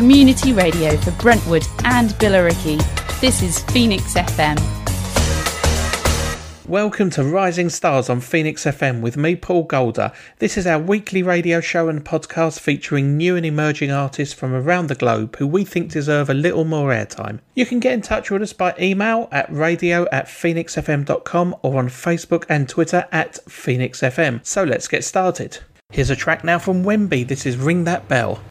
community radio for Brentwood and Billericay. This is Phoenix FM. Welcome to Rising Stars on Phoenix FM with me, Paul Golder. This is our weekly radio show and podcast featuring new and emerging artists from around the globe who we think deserve a little more airtime. You can get in touch with us by email at radio at phoenixfm.com or on Facebook and Twitter at phoenixfm. So let's get started. Here's a track now from Wembi. This is Ring That Bell.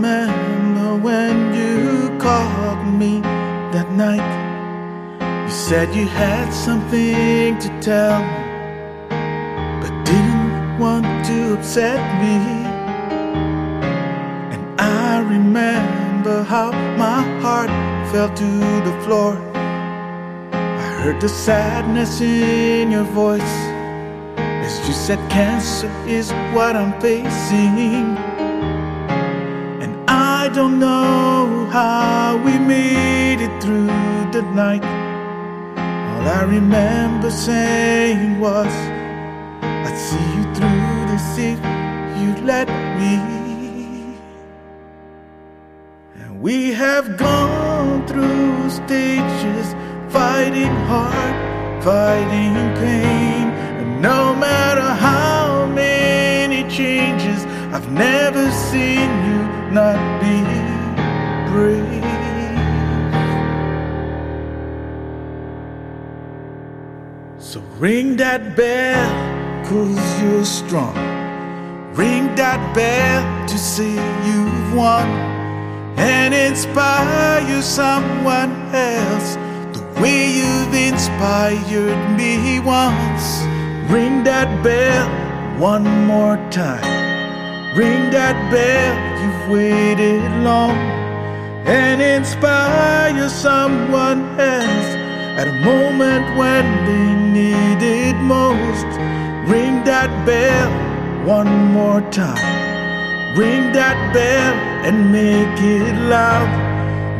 Remember when you called me that night. You said you had something to tell me, but didn't want to upset me. And I remember how my heart fell to the floor. I heard the sadness in your voice as you said, Cancer is what I'm facing. I don't know how we made it through the night. All I remember saying was, I'd see you through this if you'd let me. And we have gone through stages, fighting hard, fighting pain. And no matter how many changes, I've never seen you not be brave. So ring that bell, cause you're strong. Ring that bell to say you've won. And inspire someone else the way you've inspired me once. Ring that bell one more time. Ring that bell, you've waited long. And inspire someone else at a moment when they need it most. Ring that bell one more time. Ring that bell and make it loud.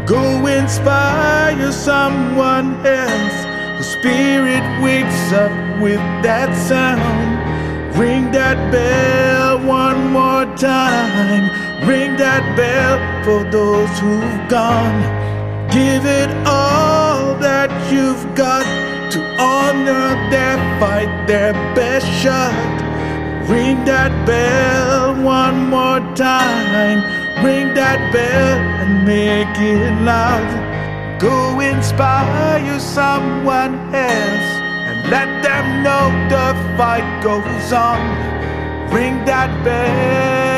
Go inspire someone else. The spirit wakes up with that sound. Ring that bell time. Ring that bell for those who've gone. Give it all that you've got to honor their fight, their best shot. Ring that bell one more time. Ring that bell and make it loud. Go inspire someone else and let them know the fight goes on. Ring that bell.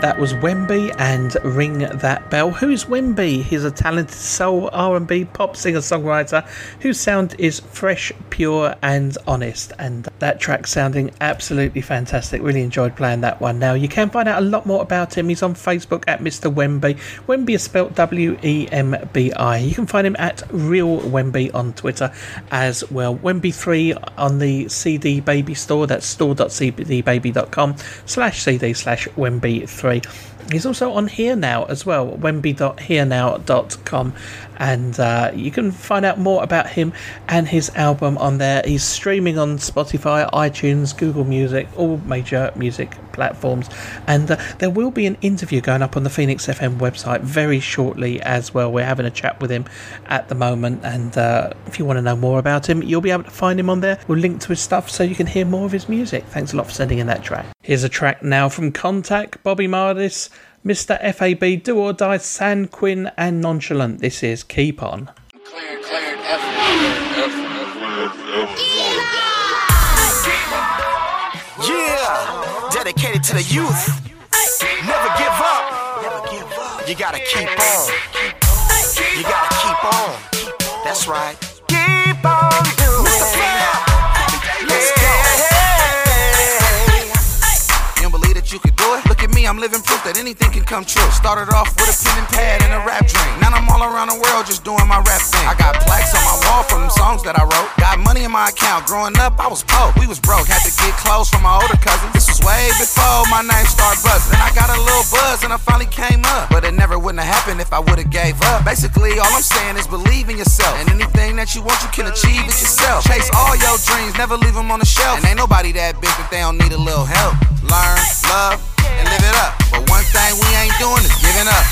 That was Wembi and Ring That Bell. Who's Wembi? He's a talented soul R&B pop singer-songwriter whose sound is fresh, pure and honest. And that track sounding absolutely fantastic. Really enjoyed playing that one. Now, you can find out a lot more about him. He's on Facebook at Mr. Wembi. Wembi is spelled W-E-M-B-I. You can find him at Real Wembi on Twitter as well. Wembi3 on the CD Baby store. That's store.cdbaby.com slash CD slash Wembi3. He's also on HearNow as well, wembi.herenow.com, and uh, you can find out more about him and his album on there. He's streaming on Spotify, iTunes, Google Music, all major music platforms, and uh, there will be an interview going up on the Phoenix FM website very shortly as well. We're having a chat with him at the moment, and uh, if you want to know more about him, you'll be able to find him on there. We'll link to his stuff so you can hear more of his music. Thanks a lot for sending in that track. Here's a track now from Contact, Bobby Mardis. Mr. FAB, Do or Die, San Quinn, and Nonchalant. This is Keep On. Cleared, cleared, F, F, Yeah, dedicated to the youth. Never give up. Never give up. You gotta keep on. You gotta keep on. That's right. Keep on me I'm living proof that anything can come true. Started off with a pen and pad and a rap my account. Growing up, I was poor. We was broke. Had to get clothes from my older cousin. This was way before my name started buzzing. Then I got a little buzz and I finally came up. But it never wouldn't have happened if I would've gave up. Basically, all I'm saying is believe in yourself. And anything that you want, you can achieve it yourself. Chase all your dreams, never leave them on the shelf. And ain't nobody that big that they don't need a little help. Learn, love, and live it up. But one thing we ain't doing is giving up.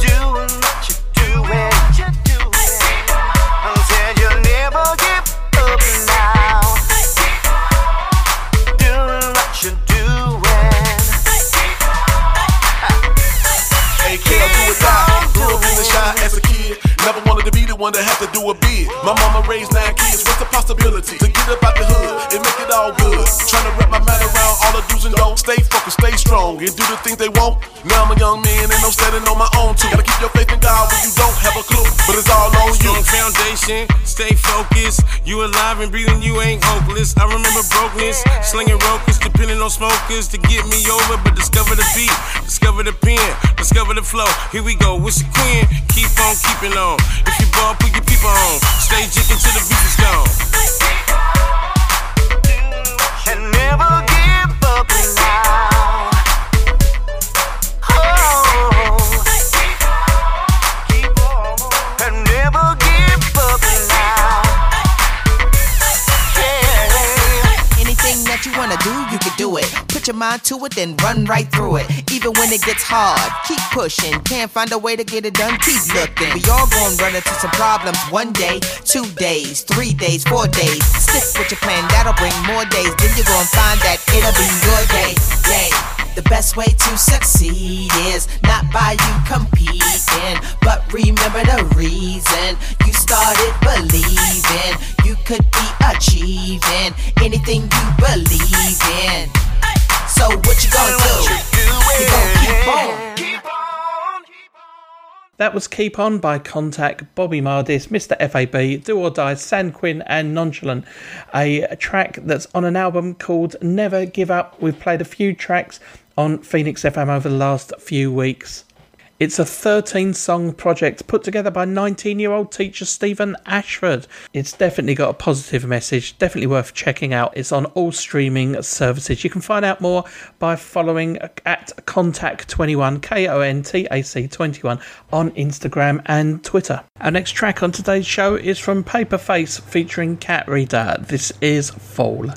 Doing what you're doing. To be the one to have to do a bid. My mama raised nine kids. What's the possibility to get up out the hood and make it all good? Trying to wrap my mind around all the do's and don'ts. Stay focused, stay strong, and do the things they want. Now I'm a young man and I'm standing on my own too. Gotta keep your faith in God when you don't have a clue. But it's all on you. Strong foundation, stay focused. You alive and breathing, you ain't hopeless. I remember brokenness, slinging rokers, depending on smokers to get me over. But discover the beat, discover the pen, discover the flow. Here we go, what's your queen? Keep on keeping on. If you ball, put your people on. Stay jigging till the beat is gone. And never Put your mind to it, then run right through it. Even when it gets hard, keep pushing. Can't find a way to get it done, keep looking. We all gonna run into some problems one day, two days, three days, four days. Stick with your plan, that'll bring more days. Then you're gonna find that it'll be your day. The best way to succeed is not by you competing, but remember the reason you started believing you could be achieving anything you believe in. So what you gonna do? You gonna keep on. That was Keep On by Contact, Bobby Mardis, Mr. FAB, Do or Die, San Quinn, and Nonchalant. A track that's on an album called Never Give Up. We've played a few tracks on Phoenix FM over the last few weeks. It's a 13 song project put together by 19 year old teacher Stephen Ashford. It's definitely got a positive message, definitely worth checking out. It's on all streaming services. You can find out more by following at Contact21, K O N T A C 21, on Instagram and Twitter. Our next track on today's show is from Paperface featuring Cat Reader. This is Fall.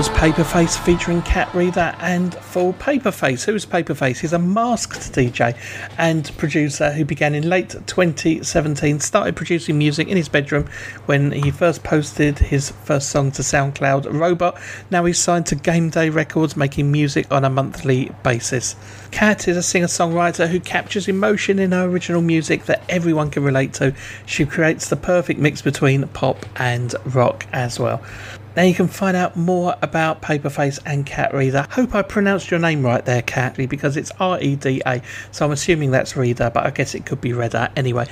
Was Paperface featuring Cat Reader and Full Paperface. Who's Paperface? He's a masked DJ and producer who began in late 2017, started producing music in his bedroom when he first posted his first song to SoundCloud, Robot. Now he's signed to Game Day Records, making music on a monthly basis. Cat is a singer songwriter who captures emotion in her original music that everyone can relate to. She creates the perfect mix between pop and rock as well. Now you can find out more about Paperface and Cat Reader. Hope I pronounced your name right there, Cat, because it's R E D A. So I'm assuming that's Reader, but I guess it could be Redder. Anyway,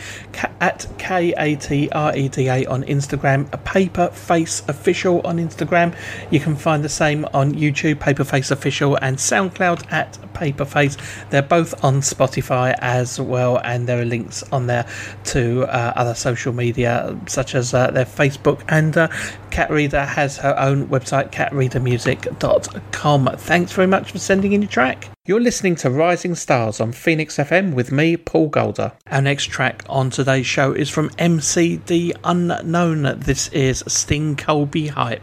at K A T R E D A on Instagram, a Paperface Official on Instagram. You can find the same on YouTube, Paperface Official, and SoundCloud at Paperface. They're both on Spotify as well, and there are links on there to uh, other social media such as uh, their Facebook and uh, Cat Reader has her own website, catreadermusic.com. Thanks very much for sending in your track. You're listening to Rising Stars on Phoenix FM with me, Paul Golder. Our next track on today's show is from MCD Unknown. This is Sting Colby Hype.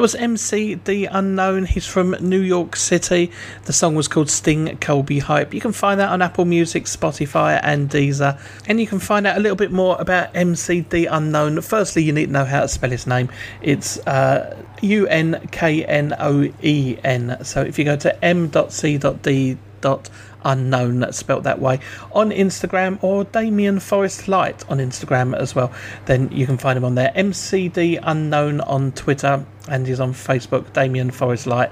That was MC The Unknown. He's from New York City. The song was called Sting Colby Hype. You can find that on Apple Music, Spotify, and Deezer. And you can find out a little bit more about MC The Unknown. Firstly, you need to know how to spell his name. It's uh, U N K N O E N. So if you go to m.c.d unknown that's spelt that way on Instagram or Damien Forest Light on Instagram as well. Then you can find him on there. MCD Unknown on Twitter and he's on Facebook, Damien Forest Light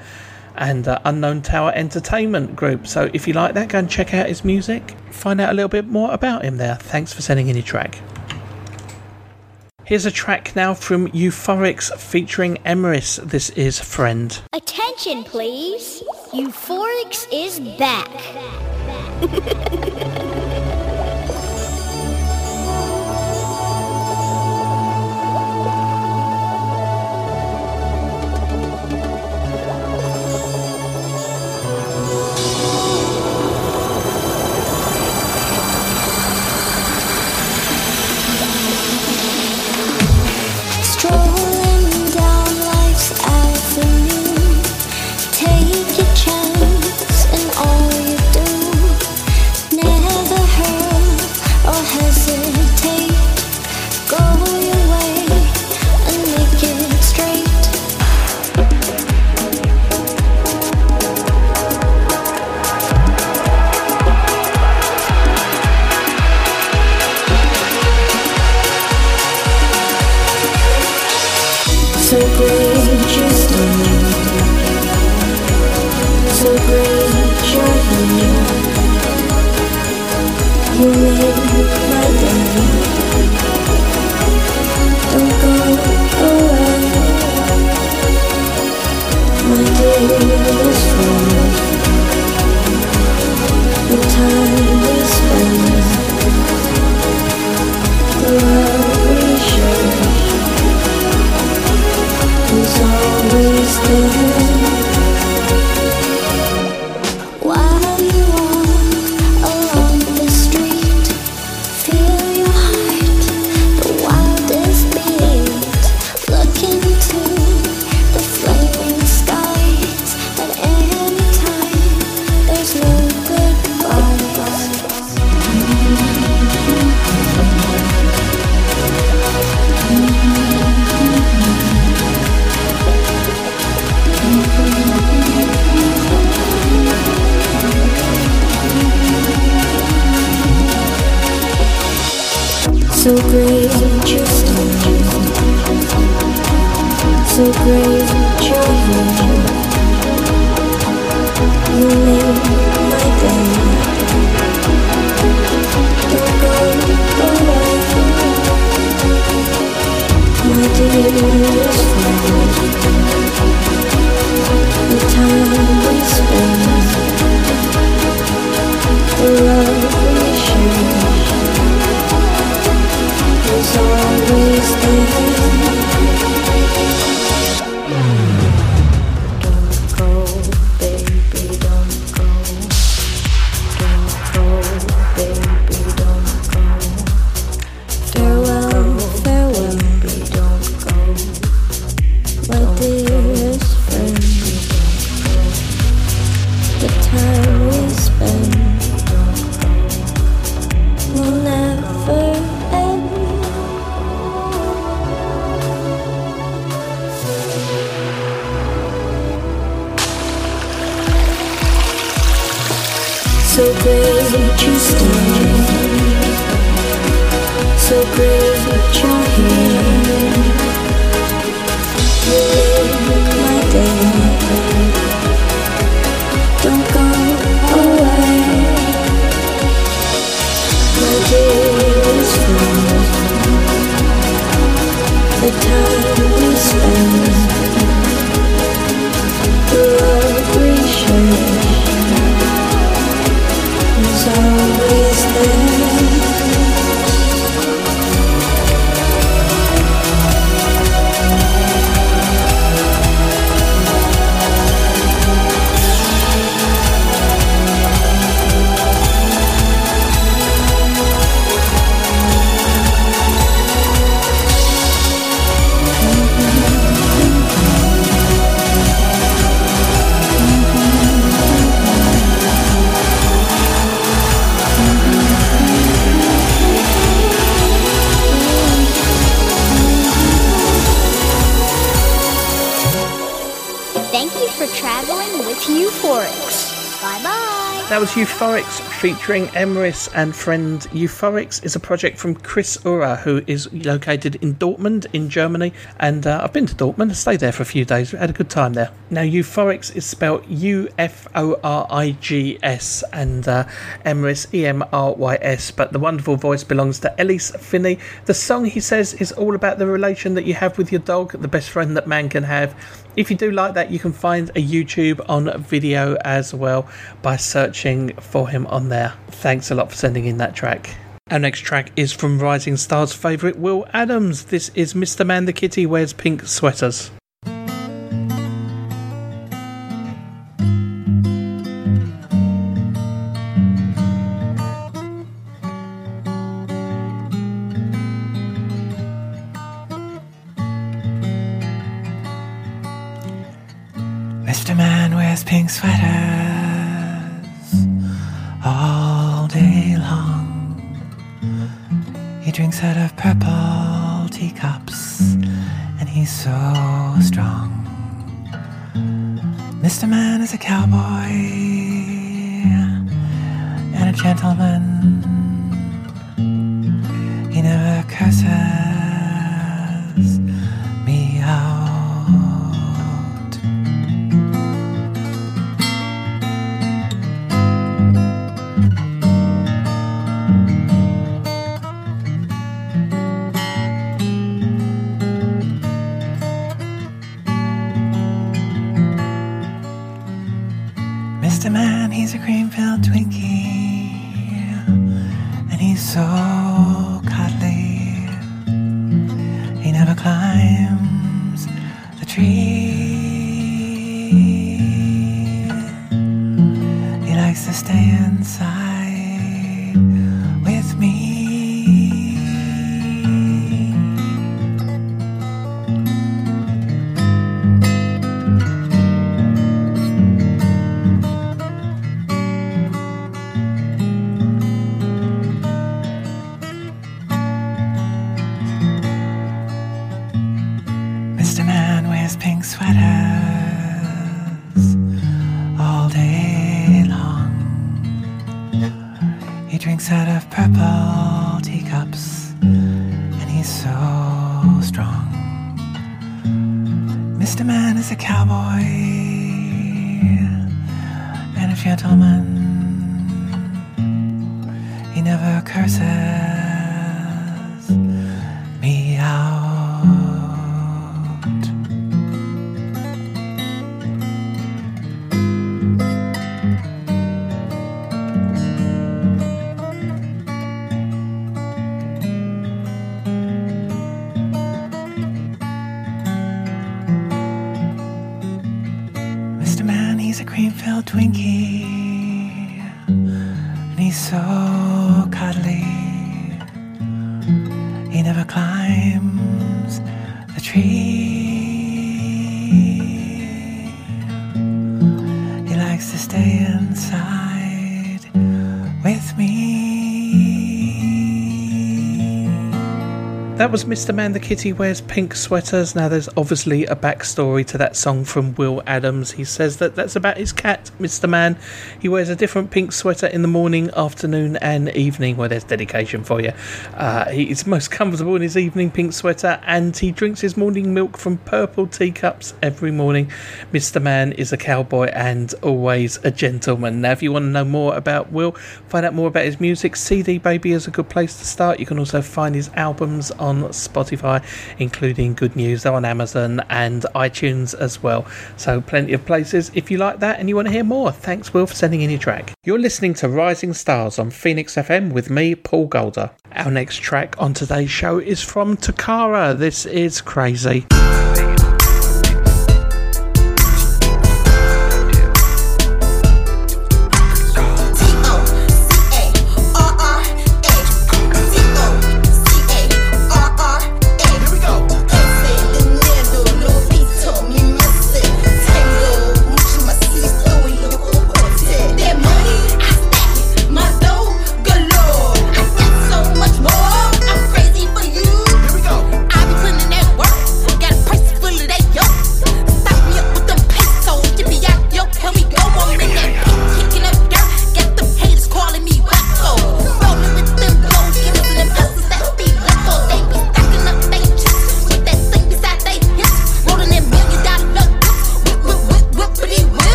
and uh, Unknown Tower Entertainment Group. So if you like that, go and check out his music. Find out a little bit more about him there. Thanks for sending in your track. Here's a track now from Euphorics featuring Emrys. This is Friend. Attention, please. Euphorics is back. The time we spend That was Euphorics featuring Emrys and Friend. Euphorics is a project from Chris Ura, who is located in Dortmund in Germany. And uh, I've been to Dortmund, stayed there for a few days, had a good time there. Now, Euphorics is spelled U F O R I G S and uh, Emrys E M R Y S, but the wonderful voice belongs to Ellis Finney. The song, he says, is all about the relation that you have with your dog, the best friend that man can have. If you do like that, you can find a YouTube on video as well by searching for him on there. Thanks a lot for sending in that track. Our next track is from Rising Stars favourite Will Adams. This is Mr. Man the Kitty Wears Pink Sweaters. Never curses That was Mr. Man the Kitty Wears Pink Sweaters. Now, there's obviously a backstory to that song from Will Adams. He says that that's about his cat, Mr. Man. He wears a different pink sweater in the morning, afternoon, and evening. Well, there's dedication for you. Uh, he's most comfortable in his evening pink sweater, and he drinks his morning milk from purple teacups every morning. Mr. Man is a cowboy and always a gentleman. Now, if you want to know more about Will, find out more about his music, CD Baby is a good place to start. You can also find his albums on Spotify, including Good News on Amazon and iTunes as well. So, plenty of places if you like that and you want to hear more. Thanks, Will, for sending in your track. You're listening to Rising Stars on Phoenix FM with me, Paul Golder. Our next track on today's show is from Takara. This is Crazy.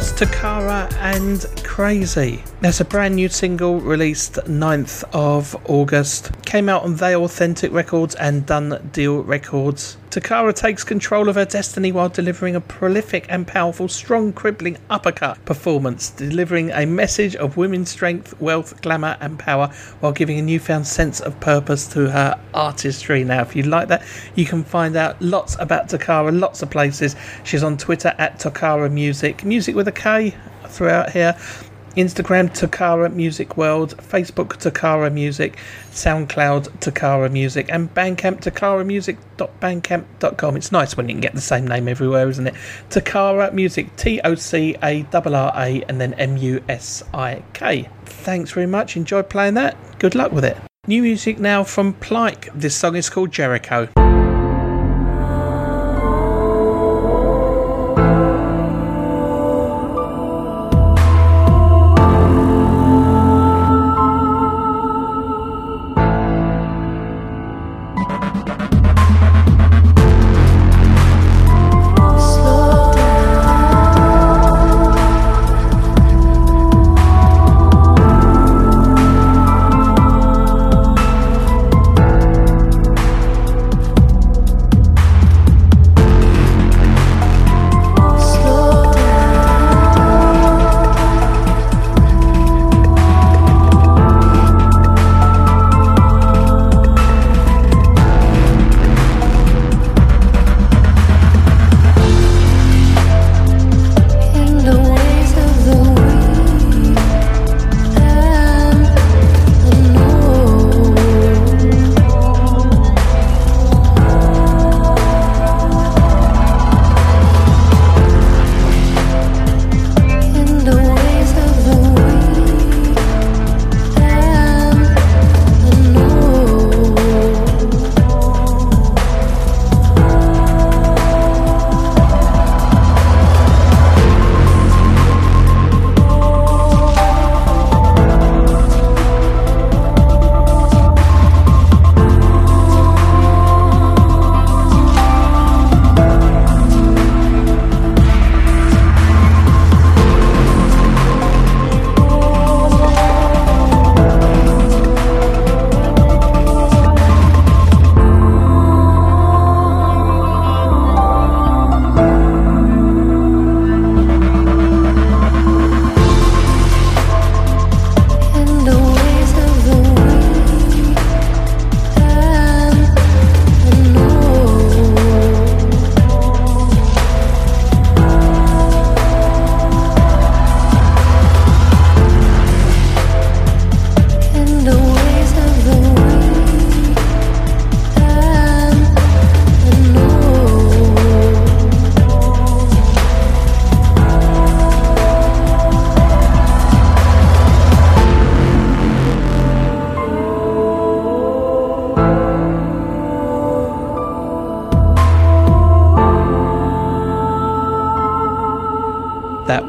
Was Tocarra and Crazy. That's a brand new single released 9th of August. Came out on They Authentic Records and Done Deal Records. Tocarra takes control of her destiny while delivering a prolific and powerful, strong, crippling uppercut performance, delivering a message of women's strength, wealth, glamour, and power while giving a newfound sense of purpose to her artistry. Now, if you like that, you can find out lots about Tocarra, lots of places. She's on Twitter at Tocarra Music, music with a K throughout here. Instagram Tocarra Music World, Facebook Tocarra Music, SoundCloud Tocarra Music, and Bandcamp tocarramusic.bandcamp.com. It's nice when you can get the same name everywhere, isn't it? Tocarra Music, T O C A R R A, and then M U S I K. Thanks very much. Enjoy playing that. Good luck with it. New music now from Plike. This song is called Jericho.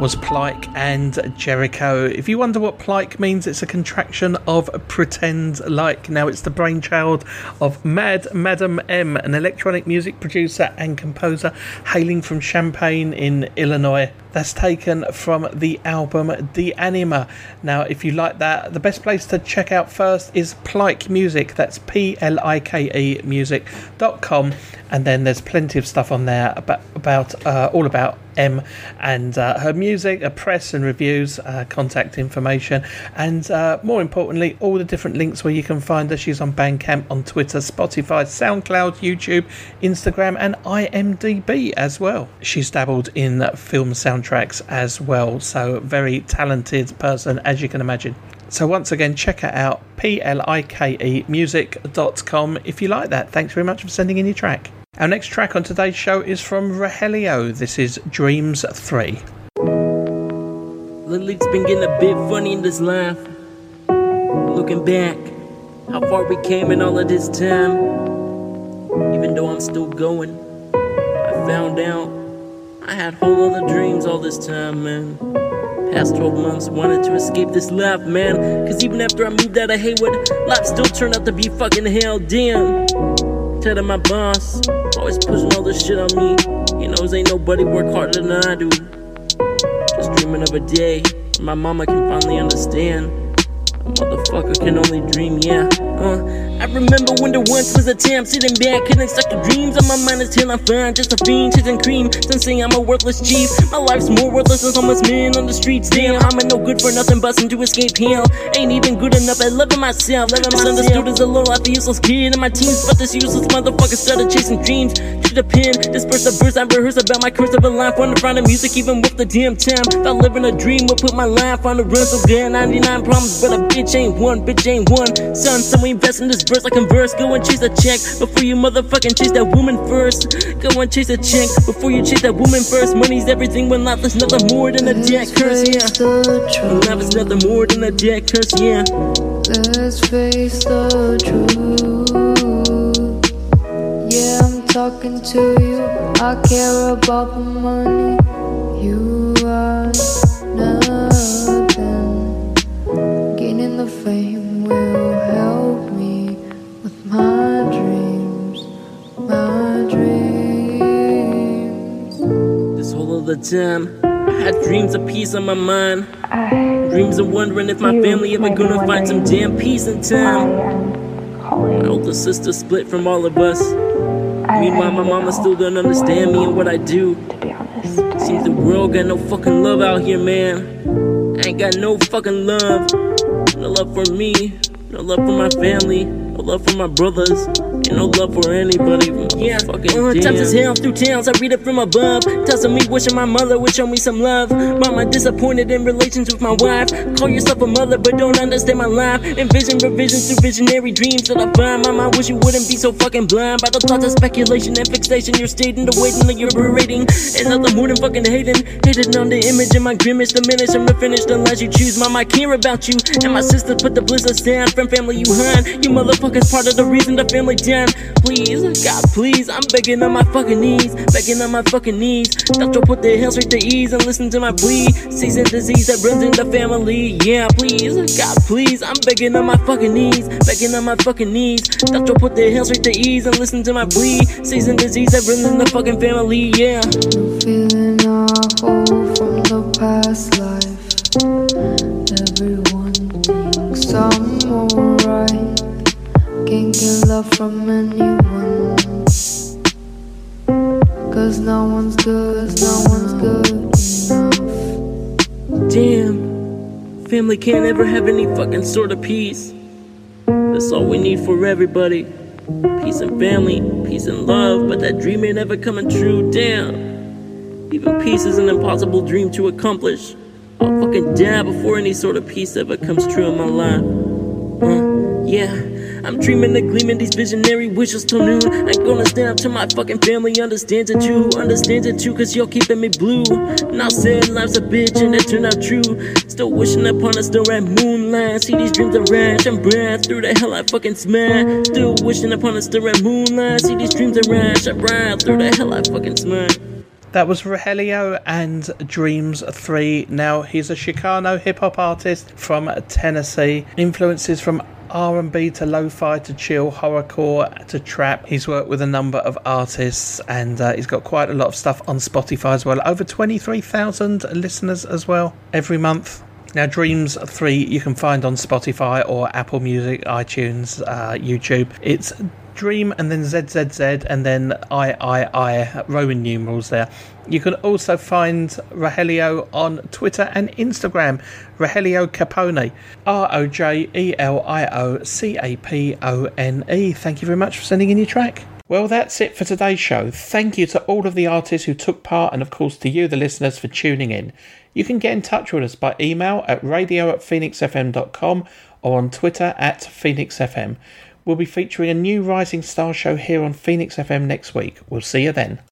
Was Plike and Jericho. If you wonder what Plike means, it's a contraction of pretend like. Now, it's the brainchild of Mad Madam M, an electronic music producer and composer hailing from Champaign in Illinois. That's taken from the album De Anima. Now, if you like that, the best place to check out first is Plike Music. That's P L I K E music.com. And then there's plenty of stuff on there about, about uh, all about M and uh, her music, a press and reviews, uh, contact information, and uh, more importantly, all the different links where you can find her. She's on Bandcamp, on Twitter, Spotify, SoundCloud, YouTube, Instagram, and IMDb as well. She's dabbled in film soundtracks as well, so very talented person, as you can imagine. So once again, check her out, P-L-I-K-E music.com if you like that. Thanks very much for sending in your track. Our next track on today's show is from Rojelio. This is Dreams 3. Lately it's been getting a bit funny in this life. Looking back, how far we came in all of this time. Even though I'm still going, I found out I had whole other dreams all this time, man. Past 12 months, wanted to escape this life, man. Cause even after I moved out of Haywood, life still turned out to be fucking hell, damn. Telling my boss, always pushing all this shit on me. He knows ain't nobody work harder than I do. Just dreaming of a day my mama can finally understand. A motherfucker can only dream, yeah. Uh, I remember when there once was a time sitting back, couldn't stop the dreams on my mind until I'm fine. Just a fiend, chasing cream. Say I'm a worthless chief. My life's more worthless than homeless men on the streets. Damn, I'm a no good for nothing, busting to escape hell. Ain't even good enough at loving myself. Loving Misunderstood as a low life, the useless kid in my teens. But this useless motherfucker started chasing dreams. To the pen, disperse the verse I rehearse about my curse of a life. Wanna find the music even with the damn time. Thought living a dream would put my life on the run so good. 99 problems, but a bitch ain't one, bitch ain't one. Son, so we invest in this verse, I converse. Go and chase a check before you motherfucking chase that woman first. Go and chase a check before you chase that woman first. Money's everything when life is nothing more than a debt curse, yeah. Life is nothing more than a debt curse, yeah. Let's face the truth. Talking to you. I care about the money. You are nothing. Gaining the fame will help me with my dreams. My dreams. This whole other time, I had dreams of peace on my mind. Dreams of wondering if my family ever gonna find some damn peace in time. My older sister split from all of us. Meanwhile, my mama still don't understand me and what I do. To be honest, seems the world got no fucking love out here, man. I ain't got no fucking love. No love for me, no love for my family, no love for my brothers. Ain't no love for anybody. Yeah, uh, times is hell through towns. I read it from above. Tells of me wishing my mother would show me some love. Mama disappointed in relations with my wife. Call yourself a mother, but don't understand my life. Envision revisions through visionary dreams that I find. Mama, wish you wouldn't be so fucking blind by the thoughts of speculation and fixation. You're stating the waiting that you're berating. And nothing more than fucking hating. Hating on the image of my grimace, diminish and refinish the lies you choose. Mama, I care about you. And my sister put the blizzards down from family you hunt. You motherfuckers part of the reason the family down. Please, God, please, I'm begging on my fucking knees, begging on my fucking knees. Doctor, put the hell straight to ease and listen to my plea. Season disease that runs in the family. Yeah, please, God, please, I'm begging on my fucking knees, begging on my fucking knees. Doctor, put the hell straight to ease and listen to my plea. Season disease that runs in the fucking family. Yeah. Feeling a hole from the past life. Everyone thinks I'm alright. Can't get love from anyone. Cause no one's good, no one's good enough. Damn. Family can't ever have any fucking sort of peace. That's all we need for everybody. Peace and family, peace and love, but that dream ain't ever coming true. Damn. Even peace is an impossible dream to accomplish. I'll fucking die before any sort of peace ever comes true in my life. Huh? Yeah. I'm dreaming of gleaming these visionary wishes till noon. Ain't gonna stand up to my fucking family, understands it too, understands it too, cause you're keeping me blue. Now said life's a bitch and that turned out true. Still wishing upon a still red moonlight. See these dreams of rash and breath through the hell I fucking smash. Still wishing upon a still red moonlight. See these dreams of rash and breath through the hell I fucking smash. That was Rojelio and Dreams 3. Now, he's a Chicano hip hop artist from Tennessee. Influences from R&B to lo-fi to chill, horrorcore to trap. He's worked with a number of artists and uh, he's got quite a lot of stuff on Spotify as well. Over 23,000 listeners as well every month. Now, Dreams 3 you can find on Spotify or Apple Music, iTunes, uh, YouTube. It's Dream and then ZZZ and then III, Roman numerals there. You can also find Rojelio on Twitter and Instagram, Rojelio Capone, R O J E L I O C A P O N E. Thank you very much for sending in your track. Well, that's it for today's show. Thank you to all of the artists who took part, and of course to you, the listeners, for tuning in. You can get in touch with us by email at radio at phoenixfm.com or on Twitter at phoenixfm. We'll be featuring a new Rising Star show here on Phoenix FM next week. We'll see you then.